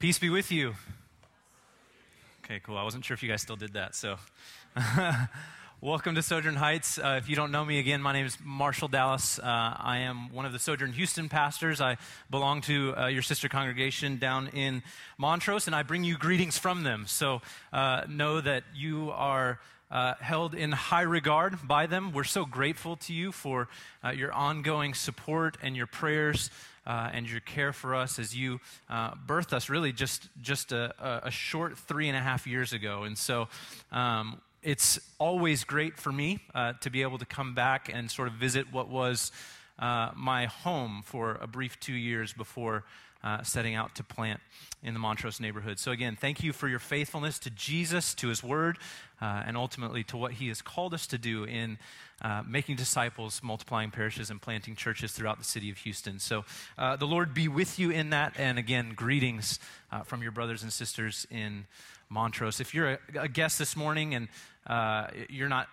Peace be with you. Okay, cool. I wasn't sure if you guys still did that. So, welcome to Sojourn Heights. Uh, if you don't know me again, my name is Marshall Dallas. Uh, I am one of the Sojourn Houston pastors. I belong to uh, your sister congregation down in Montrose, and I bring you greetings from them. So, uh, know that you are. Uh, held in high regard by them. We're so grateful to you for uh, your ongoing support and your prayers uh, and your care for us as you uh, birthed us really just, just a, a, short three and a half years ago. And so um, it's always great for me uh, to be able to come back and sort of visit what was uh, my home for a brief two years before uh, setting out to plant in the Montrose neighborhood. So, again, thank you for your faithfulness to Jesus, to his word, uh, and ultimately to what he has called us to do in uh, making disciples, multiplying parishes, and planting churches throughout the city of Houston. So, uh, the Lord be with you in that. And again, greetings uh, from your brothers and sisters in Montrose. If you're a, a guest this morning and uh, you're not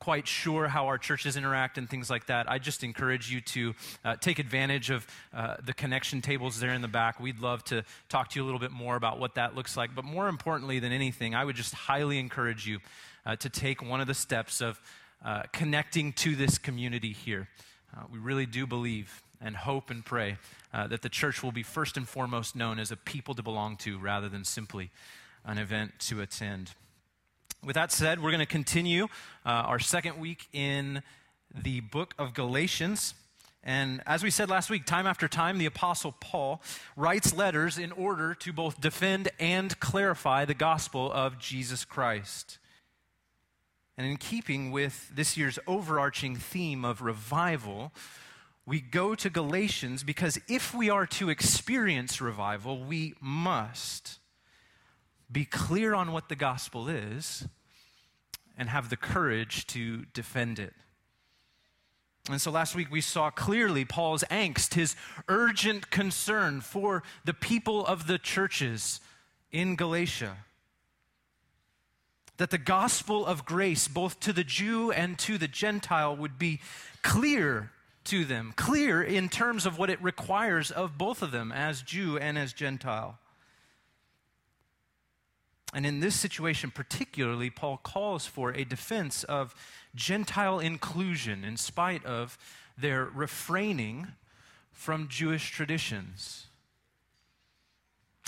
quite sure how our churches interact and things like that, I just encourage you to uh, take advantage of uh, the connection tables there in the back. We'd love to talk to you a little bit more about what that looks like. But more importantly than anything, I would just highly encourage you uh, to take one of the steps of uh, connecting to this community here. Uh, we really do believe and hope and pray uh, that the church will be first and foremost known as a people to belong to rather than simply an event to attend. With that said, we're going to continue uh, our second week in the book of Galatians. And as we said last week, time after time, the Apostle Paul writes letters in order to both defend and clarify the gospel of Jesus Christ. And in keeping with this year's overarching theme of revival, we go to Galatians because if we are to experience revival, we must be clear on what the gospel is, and have the courage to defend it. And so last week we saw clearly Paul's angst, his urgent concern for the people of the churches in Galatia. That the gospel of grace, both to the Jew and to the Gentile, would be clear to them, clear in terms of what it requires of both of them, as Jew and as Gentile. And in this situation, particularly, Paul calls for a defense of Gentile inclusion in spite of their refraining from Jewish traditions.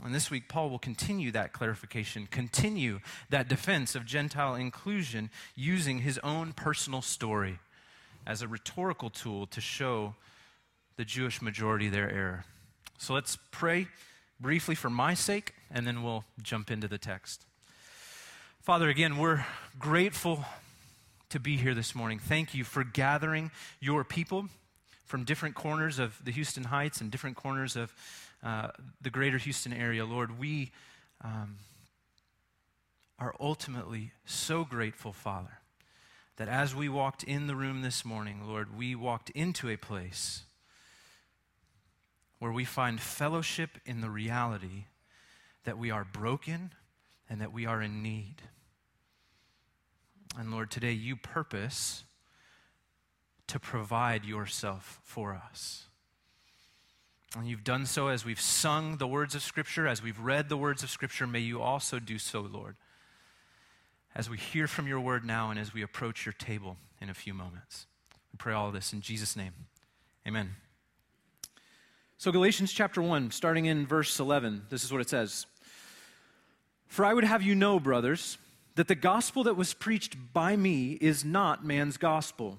And this week, Paul will continue that clarification, continue that defense of Gentile inclusion using his own personal story as a rhetorical tool to show the Jewish majority their error. So let's pray briefly for my sake, and then we'll jump into the text. Father, again, we're grateful to be here this morning. Thank you for gathering your people from different corners of the Houston Heights and different corners of uh, the greater Houston area. Lord, we um, are ultimately so grateful, Father, that as we walked in the room this morning, Lord, we walked into a place where we find fellowship in the reality that we are broken and that we are in need. And Lord, today you purpose to provide yourself for us. And you've done so as we've sung the words of Scripture, as we've read the words of Scripture. May you also do so, Lord, as we hear from your word now and as we approach your table in a few moments. We pray all this in Jesus' name. Amen. So, Galatians chapter 1, starting in verse 11, this is what it says For I would have you know, brothers, that the gospel that was preached by me is not man's gospel.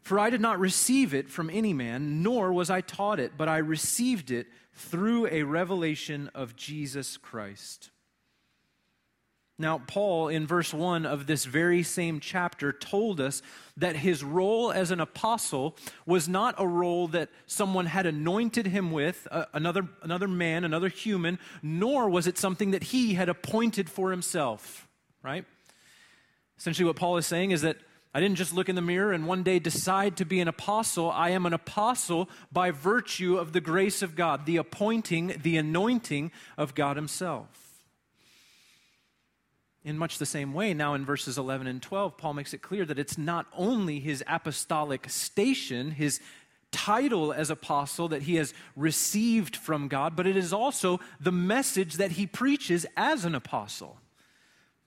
For I did not receive it from any man, nor was I taught it, but I received it through a revelation of Jesus Christ. Now, Paul, in verse 1 of this very same chapter, told us that his role as an apostle was not a role that someone had anointed him with, uh, another, another man, another human, nor was it something that he had appointed for himself, right? Essentially, what Paul is saying is that I didn't just look in the mirror and one day decide to be an apostle. I am an apostle by virtue of the grace of God, the appointing, the anointing of God Himself. In much the same way, now in verses 11 and 12, Paul makes it clear that it's not only his apostolic station, his title as apostle that he has received from God, but it is also the message that he preaches as an apostle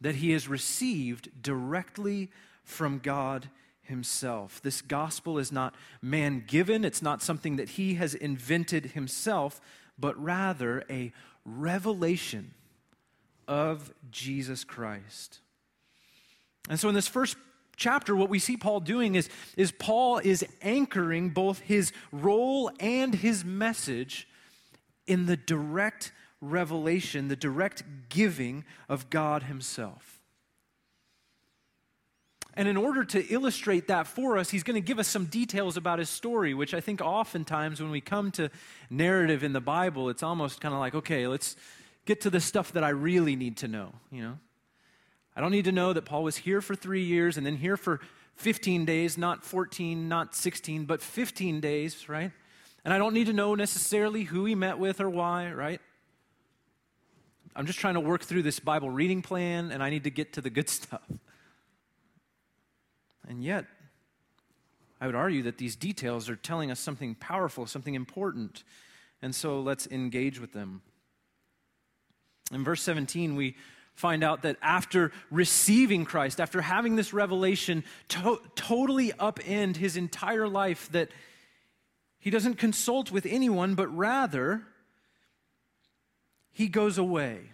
that he has received directly from God himself. This gospel is not man given, it's not something that he has invented himself, but rather a revelation of Jesus Christ. And so, in this first chapter, what we see Paul doing is, is Paul is anchoring both his role and his message in the direct revelation, the direct giving of God Himself. And in order to illustrate that for us, he's going to give us some details about his story, which I think oftentimes when we come to narrative in the Bible, it's almost kind of like, okay, let's get to the stuff that I really need to know, you know? I don't need to know that Paul was here for three years and then here for 15 days, not 14, not 16, but 15 days, right? And I don't need to know necessarily who he met with or why, right? I'm just trying to work through this Bible reading plan and I need to get to the good stuff. And yet, I would argue that these details are telling us something powerful, something important. And so let's engage with them. In verse 17, we find out that after receiving Christ, after having this revelation to- totally upend his entire life, that he doesn't consult with anyone, but rather he goes away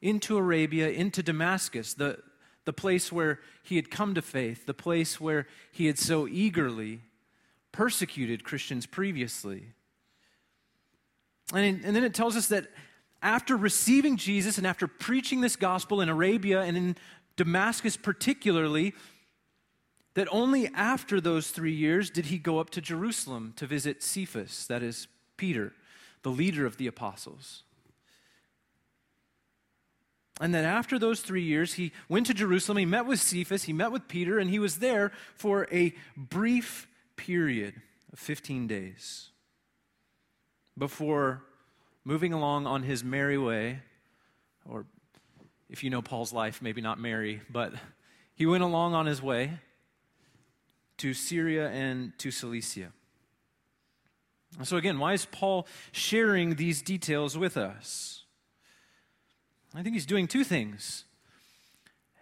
into Arabia, into Damascus, the, the place where he had come to faith, the place where he had so eagerly persecuted Christians previously. And, and then it tells us that after receiving Jesus and after preaching this gospel in Arabia and in Damascus particularly, that only after those three years did he go up to Jerusalem to visit Cephas, that is, Peter, the leader of the apostles. And then after those three years, he went to Jerusalem, he met with Cephas, he met with Peter, and he was there for a brief period of 15 days before moving along on his merry way, or if you know Paul's life, maybe not merry, but he went along on his way to Syria and to Cilicia. So, again, why is Paul sharing these details with us? I think he's doing two things.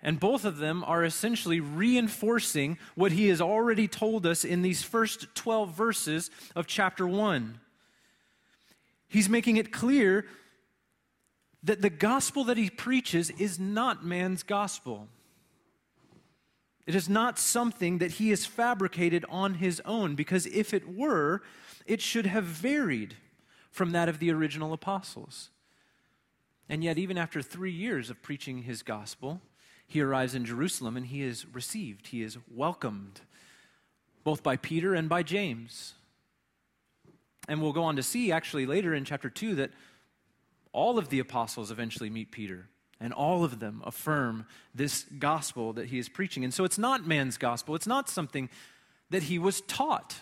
And both of them are essentially reinforcing what he has already told us in these first 12 verses of chapter 1. He's making it clear that the gospel that he preaches is not man's gospel. It is not something that he has fabricated on his own, because if it were, it should have varied from that of the original apostles. And yet, even after three years of preaching his gospel, he arrives in Jerusalem and he is received, he is welcomed, both by Peter and by James. And we'll go on to see actually later in chapter 2 that all of the apostles eventually meet Peter, and all of them affirm this gospel that he is preaching. And so it's not man's gospel, it's not something that he was taught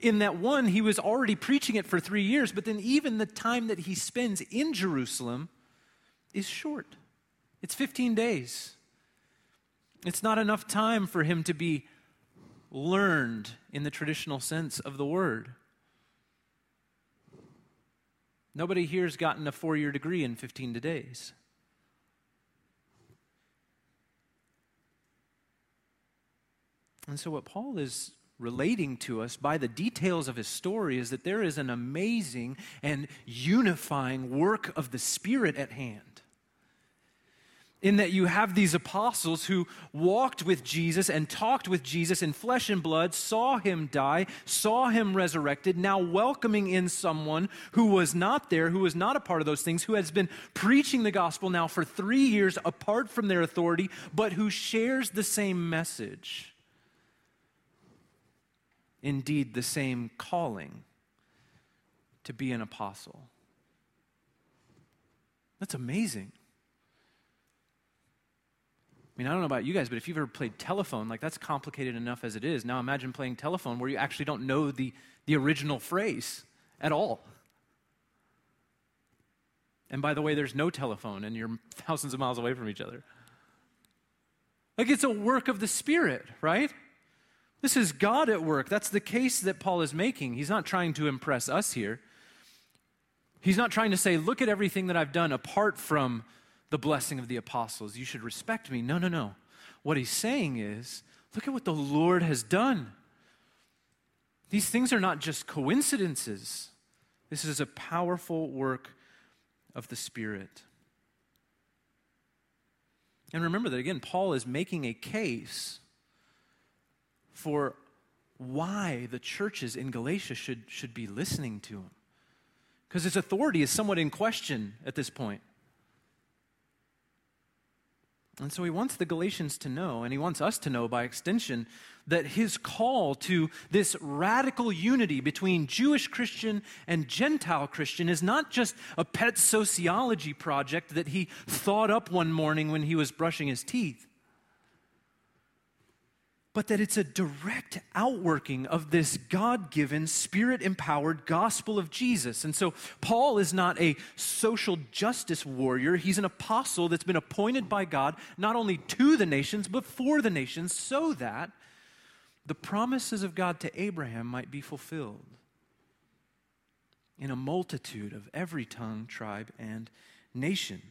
in that one, he was already preaching it for three years, but then even the time that he spends in Jerusalem is short. It's 15 days. It's not enough time for him to be learned in the traditional sense of the word. Nobody here has gotten a four year degree in 15 days. And so, what Paul is relating to us by the details of his story is that there is an amazing and unifying work of the Spirit at hand. In that you have these apostles who walked with Jesus and talked with Jesus in flesh and blood, saw him die, saw him resurrected, now welcoming in someone who was not there, who was not a part of those things, who has been preaching the gospel now for three years apart from their authority, but who shares the same message indeed the same calling to be an apostle. That's amazing. I mean, I don't know about you guys, but if you've ever played telephone, like that's complicated enough as it is. Now imagine playing telephone where you actually don't know the, the original phrase at all. And by the way, there's no telephone and you're thousands of miles away from each other. Like it's a work of the Spirit, right? This is God at work. That's the case that Paul is making. He's not trying to impress us here. He's not trying to say, look at everything that I've done apart from the blessing of the apostles. You should respect me. No, no, no. What he's saying is, look at what the Lord has done. These things are not just coincidences, this is a powerful work of the Spirit. And remember that again, Paul is making a case for why the churches in Galatia should, should be listening to him. Because his authority is somewhat in question at this point. And so he wants the Galatians to know, and he wants us to know by extension, that his call to this radical unity between Jewish Christian and Gentile Christian is not just a pet sociology project that he thought up one morning when he was brushing his teeth but that it's a direct outworking of this God given, spirit empowered gospel of Jesus. And so, Paul is not a social justice warrior. He's an apostle that's been appointed by God not only to the nations, but for the nations, so that the promises of God to Abraham might be fulfilled in a multitude of every tongue, tribe, and nation.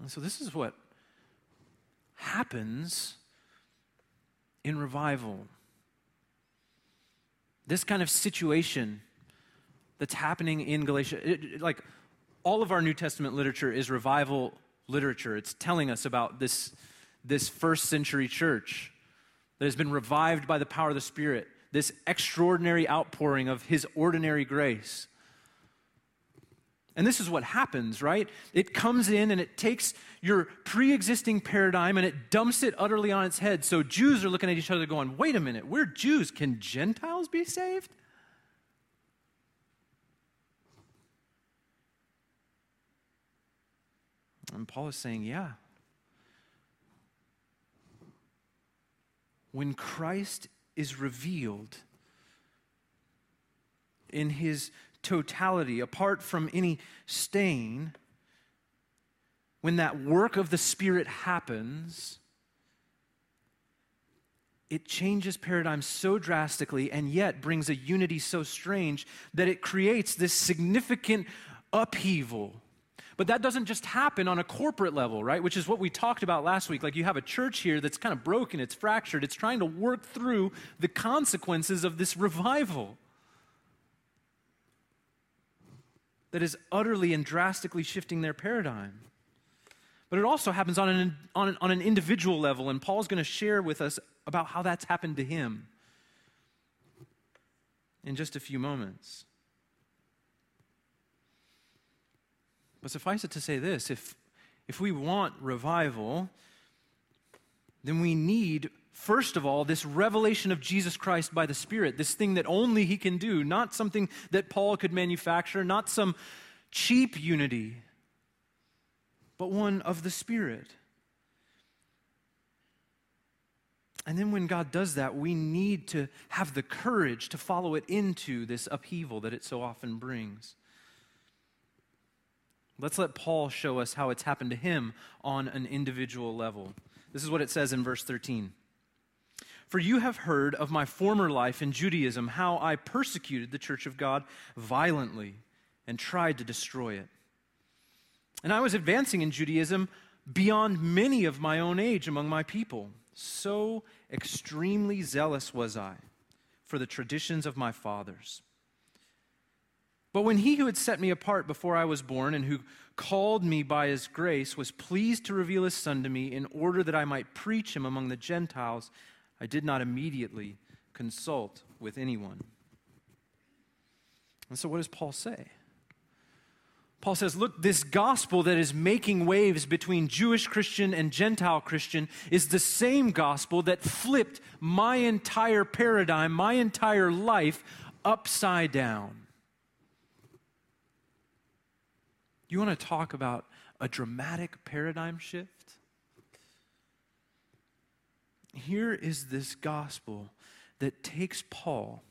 And so, this is what happens in revival. This kind of situation that's happening in Galatia, it, like all of our New Testament literature is revival literature. It's telling us about this, this first century church that has been revived by the power of the Spirit, this extraordinary outpouring of His ordinary grace. And this is what happens, right? It comes in and it takes your pre existing paradigm and it dumps it utterly on its head. So Jews are looking at each other going, wait a minute, we're Jews. Can Gentiles be saved? And Paul is saying, yeah. When Christ is revealed in his totality, apart from any stain, when that work of the Spirit happens, it changes paradigms so drastically and yet brings a unity so strange that it creates this significant upheaval. But that doesn't just happen on a corporate level, right? Which is what we talked about last week. Like you have a church here that's kind of broken, it's fractured, it's trying to work through the consequences of this revival. That is utterly and drastically shifting their paradigm. But it also happens on an, on an, on an individual level, and Paul's going to share with us about how that's happened to him in just a few moments. But suffice it to say this if, if we want revival, then we need First of all, this revelation of Jesus Christ by the Spirit, this thing that only He can do, not something that Paul could manufacture, not some cheap unity, but one of the Spirit. And then when God does that, we need to have the courage to follow it into this upheaval that it so often brings. Let's let Paul show us how it's happened to him on an individual level. This is what it says in verse 13. For you have heard of my former life in Judaism, how I persecuted the church of God violently and tried to destroy it. And I was advancing in Judaism beyond many of my own age among my people. So extremely zealous was I for the traditions of my fathers. But when he who had set me apart before I was born and who called me by his grace was pleased to reveal his son to me in order that I might preach him among the Gentiles, I did not immediately consult with anyone. And so, what does Paul say? Paul says, Look, this gospel that is making waves between Jewish Christian and Gentile Christian is the same gospel that flipped my entire paradigm, my entire life upside down. You want to talk about a dramatic paradigm shift? Here is this gospel that takes Paul,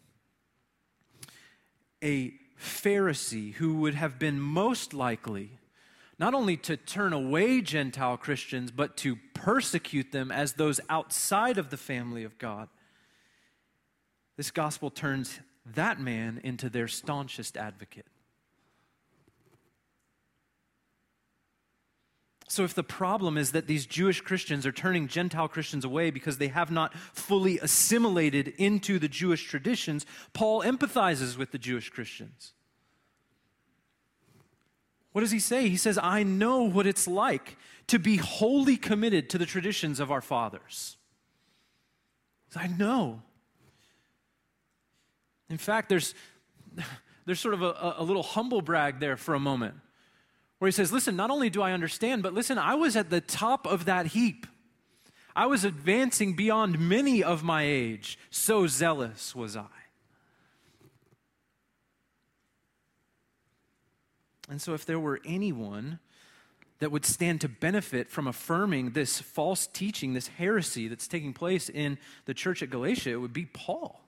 a Pharisee who would have been most likely not only to turn away Gentile Christians, but to persecute them as those outside of the family of God. This gospel turns that man into their staunchest advocate. So, if the problem is that these Jewish Christians are turning Gentile Christians away because they have not fully assimilated into the Jewish traditions, Paul empathizes with the Jewish Christians. What does he say? He says, I know what it's like to be wholly committed to the traditions of our fathers. I know. In fact, there's, there's sort of a, a little humble brag there for a moment where he says, Listen, not only do I understand, but listen, I was at the top of that heap. I was advancing beyond many of my age. So zealous was I. And so, if there were anyone that would stand to benefit from affirming this false teaching, this heresy that's taking place in the church at Galatia, it would be Paul.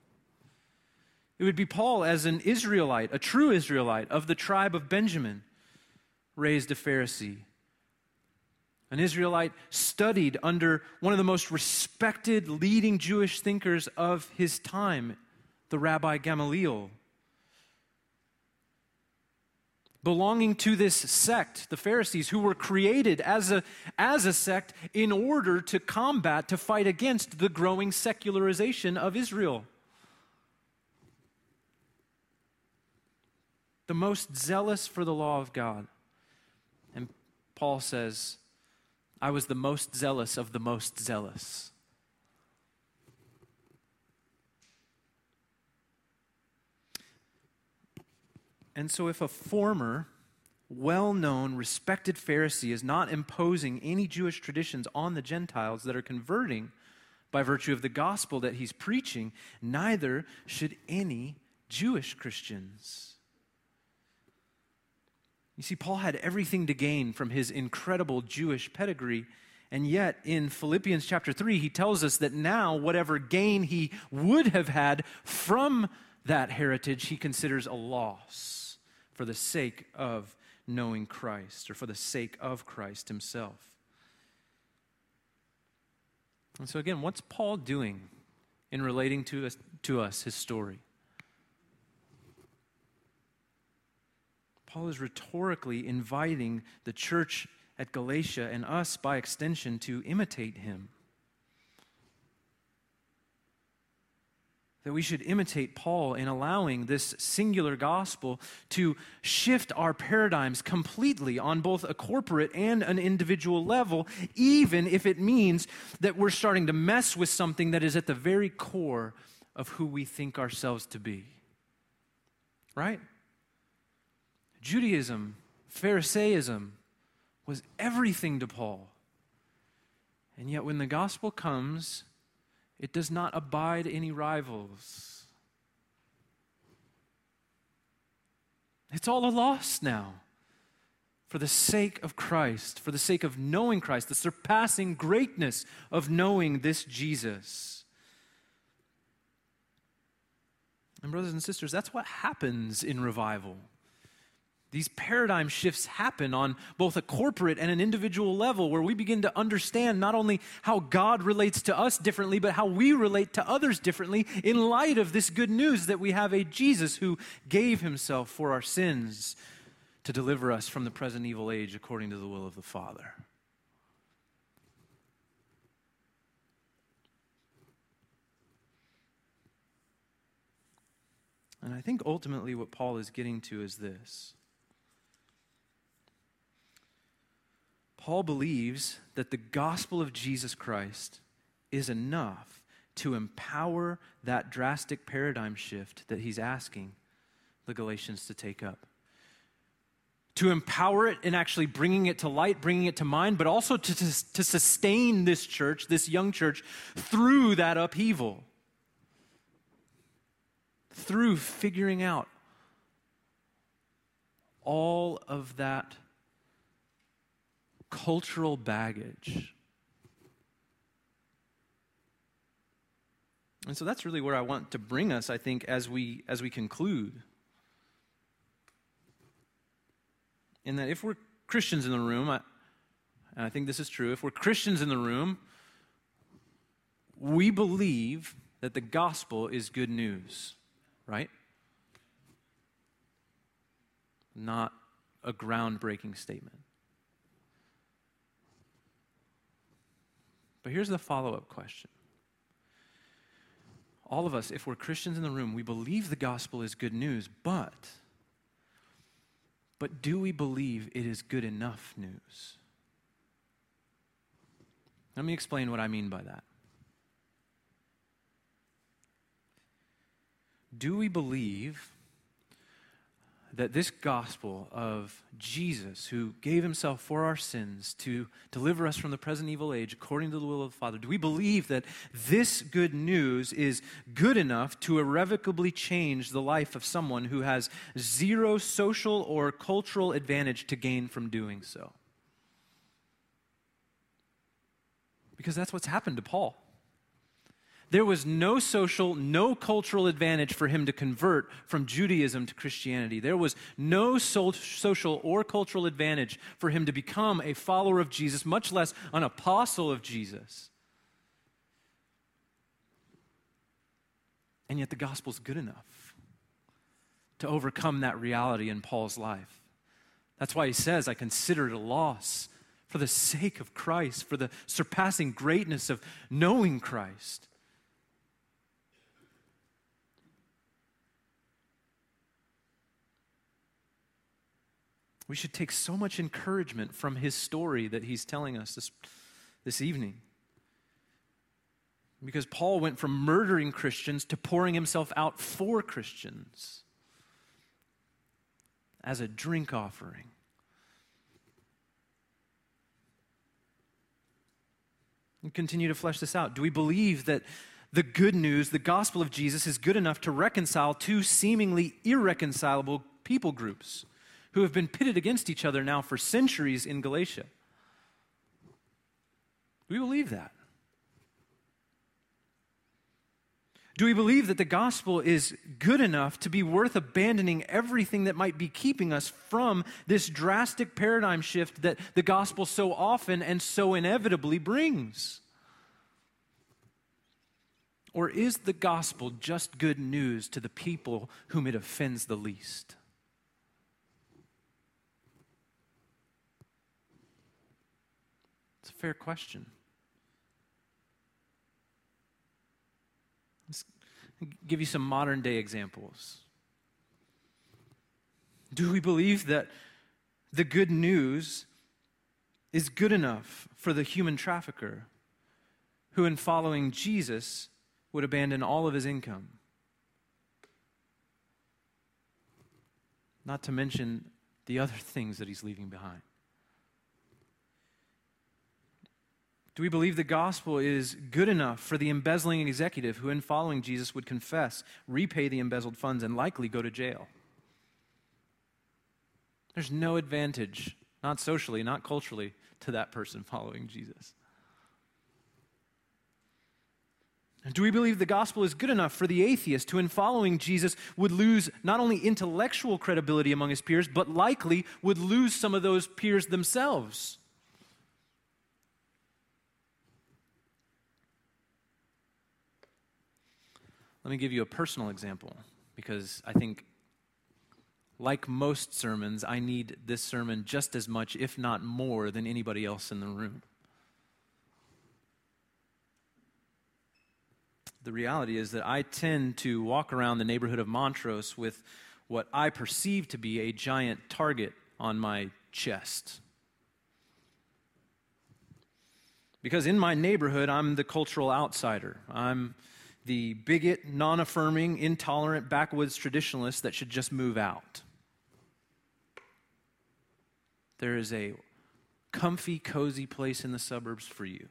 It would be Paul as an Israelite, a true Israelite of the tribe of Benjamin, raised a Pharisee. An Israelite studied under one of the most respected leading Jewish thinkers of his time, the Rabbi Gamaliel belonging to this sect, the Pharisees, who were created as a, as a sect in order to combat, to fight against the growing secularization of Israel. The most zealous for the law of God. Paul says, I was the most zealous of the most zealous. And so, if a former, well known, respected Pharisee is not imposing any Jewish traditions on the Gentiles that are converting by virtue of the gospel that he's preaching, neither should any Jewish Christians. You see, Paul had everything to gain from his incredible Jewish pedigree. And yet, in Philippians chapter 3, he tells us that now, whatever gain he would have had from that heritage, he considers a loss for the sake of knowing Christ or for the sake of Christ himself. And so, again, what's Paul doing in relating to us, to us his story? Paul is rhetorically inviting the church at Galatia and us, by extension, to imitate him. that we should imitate Paul in allowing this singular gospel to shift our paradigms completely on both a corporate and an individual level, even if it means that we're starting to mess with something that is at the very core of who we think ourselves to be. Right? Judaism, Pharisaism was everything to Paul. And yet, when the gospel comes, it does not abide any rivals. It's all a loss now. For the sake of Christ, for the sake of knowing Christ, the surpassing greatness of knowing this Jesus. And, brothers and sisters, that's what happens in revival. These paradigm shifts happen on both a corporate and an individual level where we begin to understand not only how God relates to us differently, but how we relate to others differently in light of this good news that we have a Jesus who gave himself for our sins to deliver us from the present evil age according to the will of the Father. And I think ultimately what Paul is getting to is this Paul believes that the gospel of Jesus Christ is enough to empower that drastic paradigm shift that he's asking the Galatians to take up. To empower it in actually bringing it to light, bringing it to mind, but also to, to, to sustain this church, this young church, through that upheaval. Through figuring out all of that cultural baggage. And so that's really where I want to bring us, I think, as we, as we conclude. In that if we're Christians in the room, I, and I think this is true, if we're Christians in the room, we believe that the gospel is good news, right? Not a groundbreaking statement. But here's the follow up question. All of us, if we're Christians in the room, we believe the gospel is good news, but but do we believe it is good enough news? Let me explain what I mean by that. Do we believe that this gospel of Jesus, who gave himself for our sins to deliver us from the present evil age according to the will of the Father, do we believe that this good news is good enough to irrevocably change the life of someone who has zero social or cultural advantage to gain from doing so? Because that's what's happened to Paul. There was no social, no cultural advantage for him to convert from Judaism to Christianity. There was no so- social or cultural advantage for him to become a follower of Jesus, much less an apostle of Jesus. And yet the gospel is good enough to overcome that reality in Paul's life. That's why he says, I consider it a loss for the sake of Christ, for the surpassing greatness of knowing Christ. We should take so much encouragement from his story that he's telling us this, this evening. Because Paul went from murdering Christians to pouring himself out for Christians as a drink offering. And continue to flesh this out. Do we believe that the good news, the gospel of Jesus, is good enough to reconcile two seemingly irreconcilable people groups? Who have been pitted against each other now for centuries in Galatia. We believe that? Do we believe that the gospel is good enough to be worth abandoning everything that might be keeping us from this drastic paradigm shift that the gospel so often and so inevitably brings? Or is the gospel just good news to the people whom it offends the least? Fair question. Let's give you some modern day examples. Do we believe that the good news is good enough for the human trafficker who, in following Jesus, would abandon all of his income? Not to mention the other things that he's leaving behind. Do we believe the gospel is good enough for the embezzling executive who, in following Jesus, would confess, repay the embezzled funds, and likely go to jail? There's no advantage, not socially, not culturally, to that person following Jesus. Do we believe the gospel is good enough for the atheist who, in following Jesus, would lose not only intellectual credibility among his peers, but likely would lose some of those peers themselves? Let me give you a personal example because I think, like most sermons, I need this sermon just as much, if not more, than anybody else in the room. The reality is that I tend to walk around the neighborhood of Montrose with what I perceive to be a giant target on my chest. Because in my neighborhood, I'm the cultural outsider. I'm the bigot, non affirming, intolerant, backwoods traditionalist that should just move out. There is a comfy, cozy place in the suburbs for you.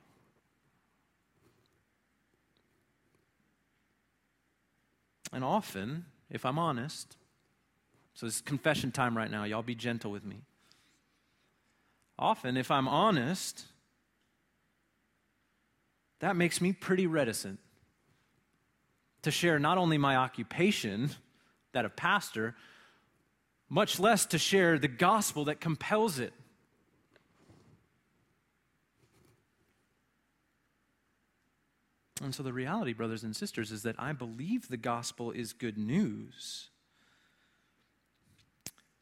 And often, if I'm honest, so it's confession time right now, y'all be gentle with me. Often, if I'm honest, that makes me pretty reticent to share not only my occupation, that of pastor, much less to share the gospel that compels it. And so the reality, brothers and sisters, is that I believe the gospel is good news,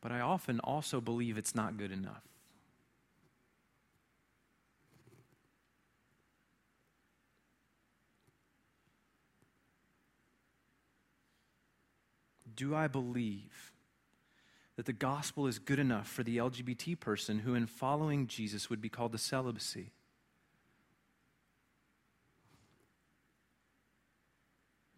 but I often also believe it's not good enough. Do I believe that the gospel is good enough for the LGBT person who, in following Jesus, would be called to celibacy?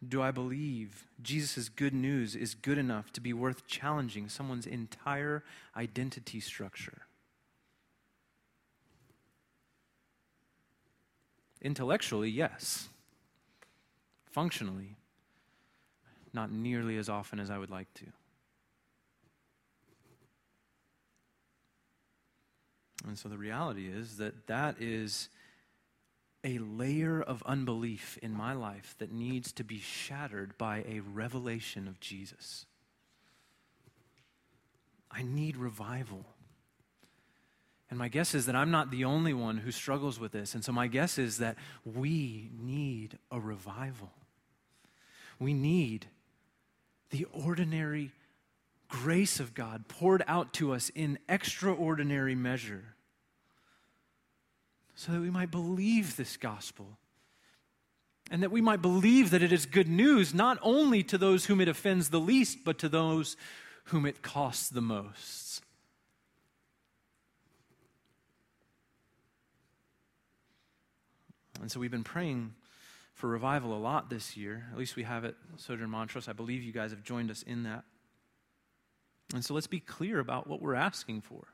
Do I believe Jesus' good news is good enough to be worth challenging someone's entire identity structure? Intellectually, yes. Functionally, not nearly as often as I would like to. And so the reality is that that is a layer of unbelief in my life that needs to be shattered by a revelation of Jesus. I need revival. And my guess is that I'm not the only one who struggles with this. And so my guess is that we need a revival. We need the ordinary grace of God poured out to us in extraordinary measure so that we might believe this gospel. And that we might believe that it is good news not only to those whom it offends the least, but to those whom it costs the most. And so we've been praying for revival a lot this year. At least we have at Sojourn Montrose. I believe you guys have joined us in that. And so let's be clear about what we're asking for.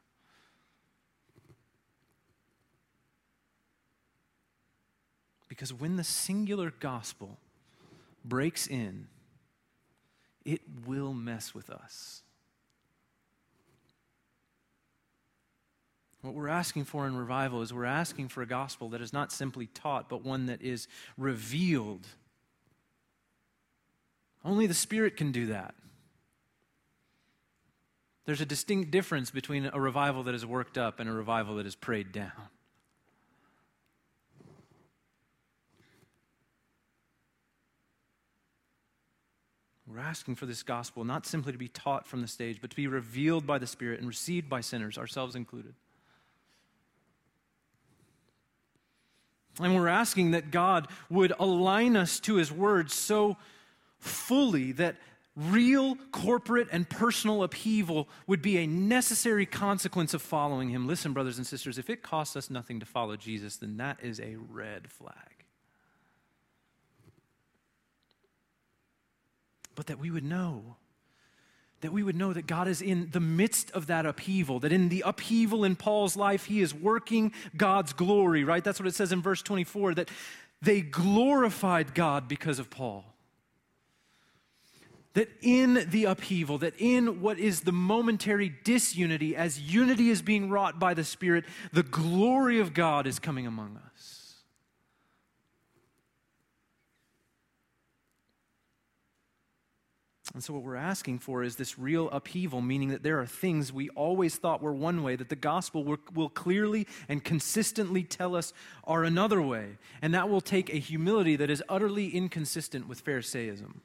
Because when the singular gospel breaks in, it will mess with us. What we're asking for in revival is we're asking for a gospel that is not simply taught, but one that is revealed. Only the Spirit can do that. There's a distinct difference between a revival that is worked up and a revival that is prayed down. We're asking for this gospel not simply to be taught from the stage, but to be revealed by the Spirit and received by sinners, ourselves included. And we're asking that God would align us to His word so fully that real corporate and personal upheaval would be a necessary consequence of following Him. Listen, brothers and sisters, if it costs us nothing to follow Jesus, then that is a red flag. but that we would know. That we would know that God is in the midst of that upheaval, that in the upheaval in Paul's life, he is working God's glory, right? That's what it says in verse 24 that they glorified God because of Paul. That in the upheaval, that in what is the momentary disunity, as unity is being wrought by the Spirit, the glory of God is coming among us. And so, what we're asking for is this real upheaval, meaning that there are things we always thought were one way that the gospel will, clearly and consistently tell us are another way. And that will take a humility that is utterly inconsistent with Pharisaism.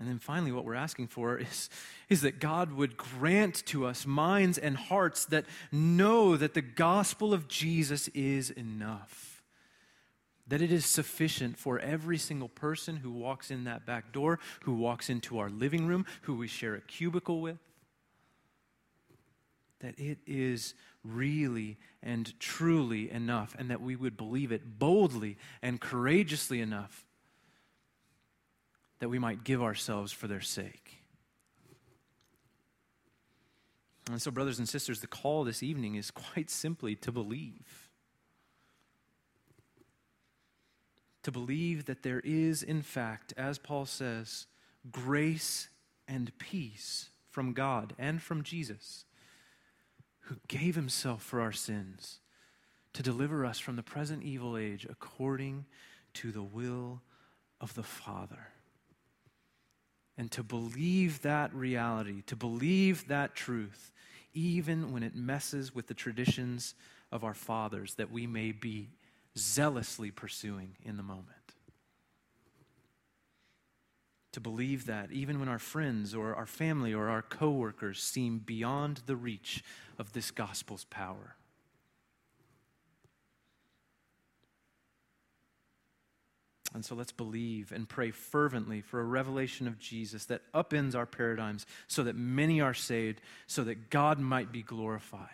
And then finally, what we're asking for is, is that God would grant to us minds and hearts that know that the gospel of Jesus is enough that it is sufficient for every single person who walks in that back door, who walks into our living room, who we share a cubicle with. That it is really and truly enough, and that we would believe it boldly and courageously enough that we might give ourselves for their sake. And so, brothers and sisters, the call this evening is quite simply to believe. To believe that there is, in fact, as Paul says, grace and peace from God and from Jesus, who gave himself for our sins to deliver us from the present evil age according to the will of the Father. And to believe that reality, to believe that truth, even when it messes with the traditions of our fathers that we may be zealously pursuing in the moment. To believe that even when our friends or our family or our coworkers seem beyond the reach of this gospel's power. And so let's believe and pray fervently for a revelation of Jesus that upends our paradigms so that many are saved, so that God might be glorified.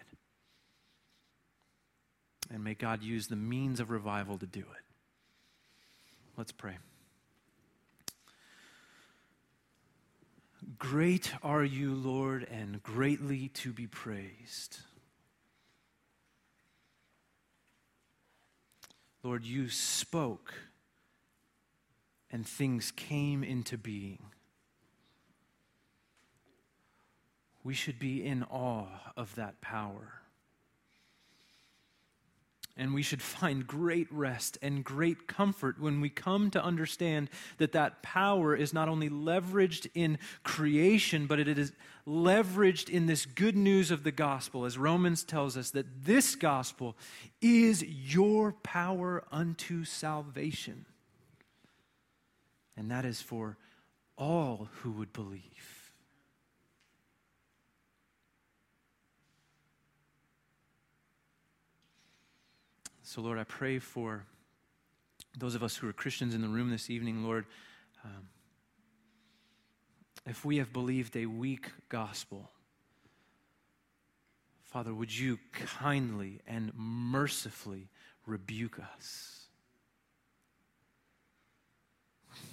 And may God use the means of revival to do it. Let's pray. Great are you, Lord, and greatly to be praised. Lord, you spoke and things came into being. We should be in awe of that power. And we should find great rest and great comfort when we come to understand that that power is not only leveraged in creation, but it is leveraged in this good news of the gospel, as Romans tells us that this gospel is your power unto salvation and that is for all who would believe. So, Lord, I pray for those of us who are Christians in the room this evening, Lord. Um, if we have believed a weak gospel, Father, would you kindly and mercifully rebuke us?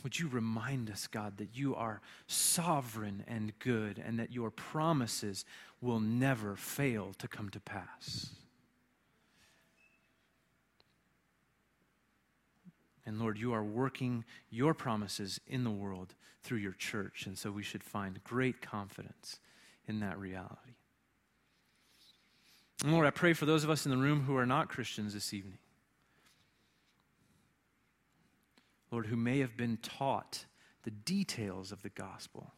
Would you remind us, God, that you are sovereign and good and that your promises will never fail to come to pass? And Lord, you are working your promises in the world through your church. And so we should find great confidence in that reality. And Lord, I pray for those of us in the room who are not Christians this evening. Lord, who may have been taught the details of the gospel,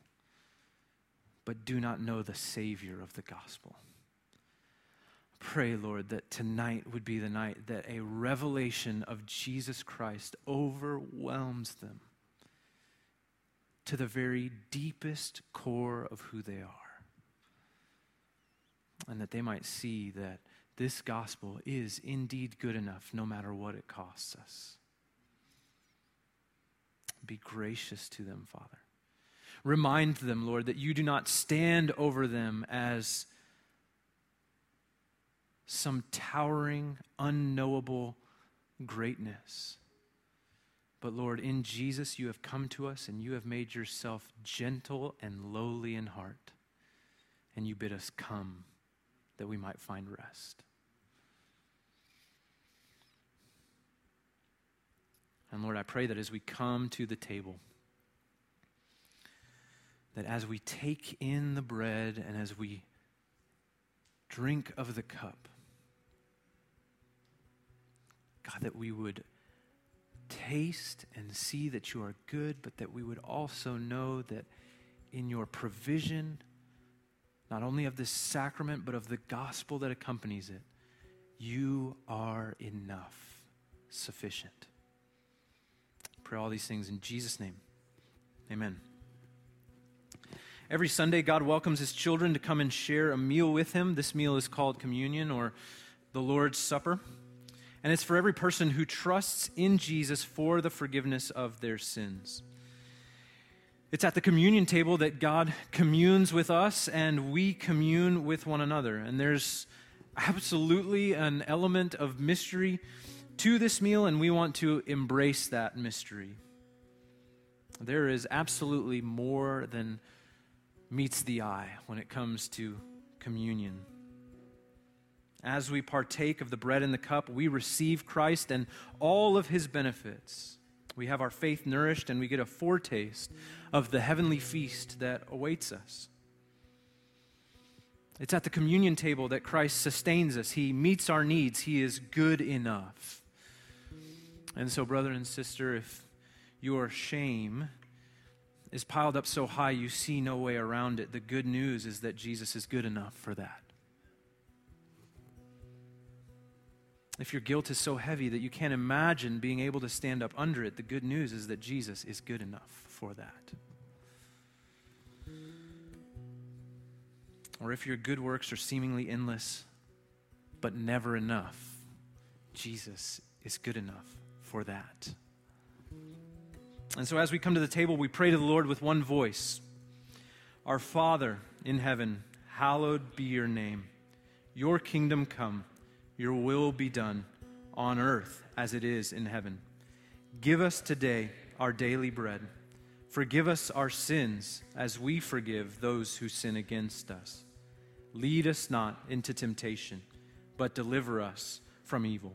but do not know the Savior of the gospel. Pray, Lord, that tonight would be the night that a revelation of Jesus Christ overwhelms them to the very deepest core of who they are. And that they might see that this gospel is indeed good enough no matter what it costs us. Be gracious to them, Father. Remind them, Lord, that you do not stand over them as some towering, unknowable greatness. But Lord, in Jesus, you have come to us and you have made yourself gentle and lowly in heart. And you bid us come that we might find rest. And Lord, I pray that as we come to the table, that as we take in the bread and as we drink of the cup, God, that we would taste and see that you are good, but that we would also know that in your provision, not only of this sacrament, but of the gospel that accompanies it, you are enough, sufficient. Pray all these things in Jesus' name. Amen. Every Sunday, God welcomes his children to come and share a meal with him. This meal is called communion or the Lord's Supper. And it's for every person who trusts in Jesus for the forgiveness of their sins. It's at the communion table that God communes with us and we commune with one another. And there's absolutely an element of mystery to this meal, and we want to embrace that mystery. There is absolutely more than meets the eye when it comes to communion. As we partake of the bread and the cup, we receive Christ and all of his benefits. We have our faith nourished and we get a foretaste of the heavenly feast that awaits us. It's at the communion table that Christ sustains us. He meets our needs. He is good enough. And so, brother and sister, if your shame is piled up so high you see no way around it, the good news is that Jesus is good enough for that. If your guilt is so heavy that you can't imagine being able to stand up under it, the good news is that Jesus is good enough for that. Or if your good works are seemingly endless, but never enough, Jesus is good enough for that. And so as we come to the table, we pray to the Lord with one voice Our Father in heaven, hallowed be your name. Your kingdom come, your will be done on earth as it is in heaven. Give us today our daily bread. Forgive us our sins as we forgive those who sin against us. Lead us not into temptation, but deliver us from evil.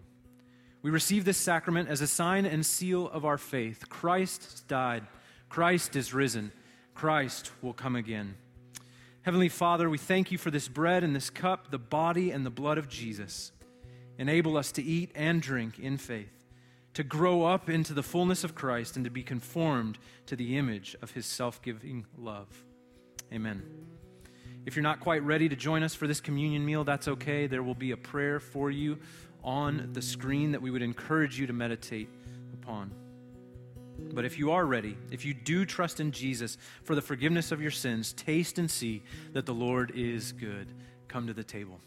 We receive this sacrament as a sign and seal of our faith. Christ died, Christ is risen, Christ will come again. Heavenly Father, we thank you for this bread and this cup, the body and the blood of Jesus. Enable us to eat and drink in faith, to grow up into the fullness of Christ, and to be conformed to the image of his self giving love. Amen. If you're not quite ready to join us for this communion meal, that's okay. There will be a prayer for you on the screen that we would encourage you to meditate upon. But if you are ready, if you do trust in Jesus for the forgiveness of your sins, taste and see that the Lord is good. Come to the table.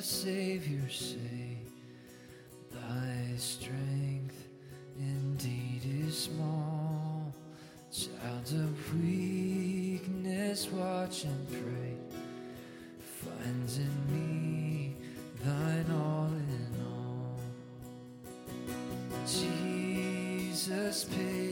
Savior say, Thy strength indeed is small. Child of weakness, watch and pray. Finds in me thine all in all. Jesus paid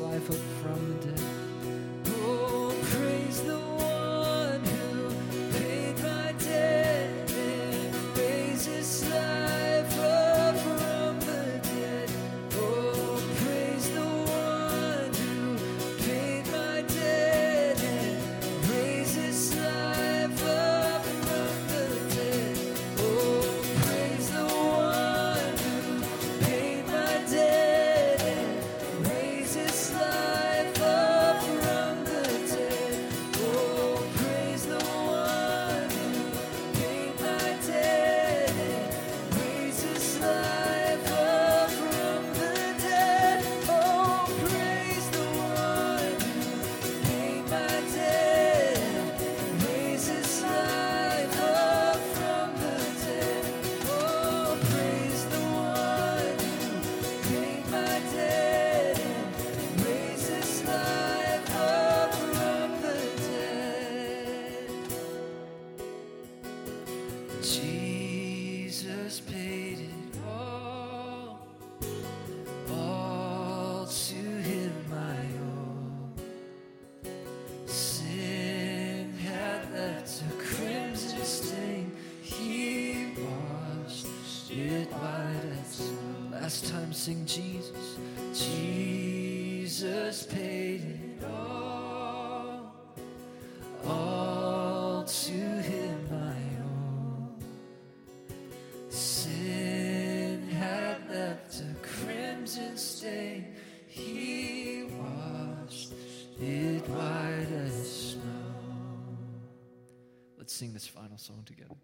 life up from the dead. sing this final song together.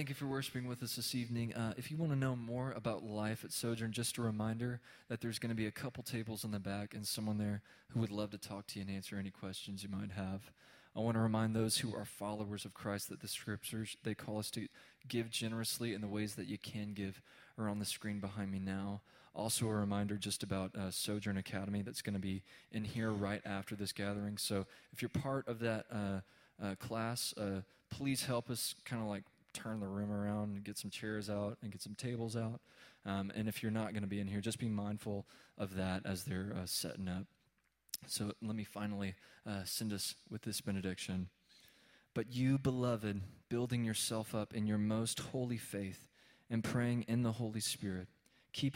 Thank you for worshiping with us this evening. Uh, if you want to know more about life at Sojourn, just a reminder that there's going to be a couple tables in the back and someone there who would love to talk to you and answer any questions you might have. I want to remind those who are followers of Christ that the scriptures they call us to give generously in the ways that you can give are on the screen behind me now. Also, a reminder just about uh, Sojourn Academy that's going to be in here right after this gathering. So, if you're part of that uh, uh, class, uh, please help us kind of like turn the room around and get some chairs out and get some tables out. Um, and if you're not going to be in here, just be mindful of that as they're uh, setting up. So let me finally uh, send us with this benediction. But you, beloved, building yourself up in your most holy faith and praying in the Holy Spirit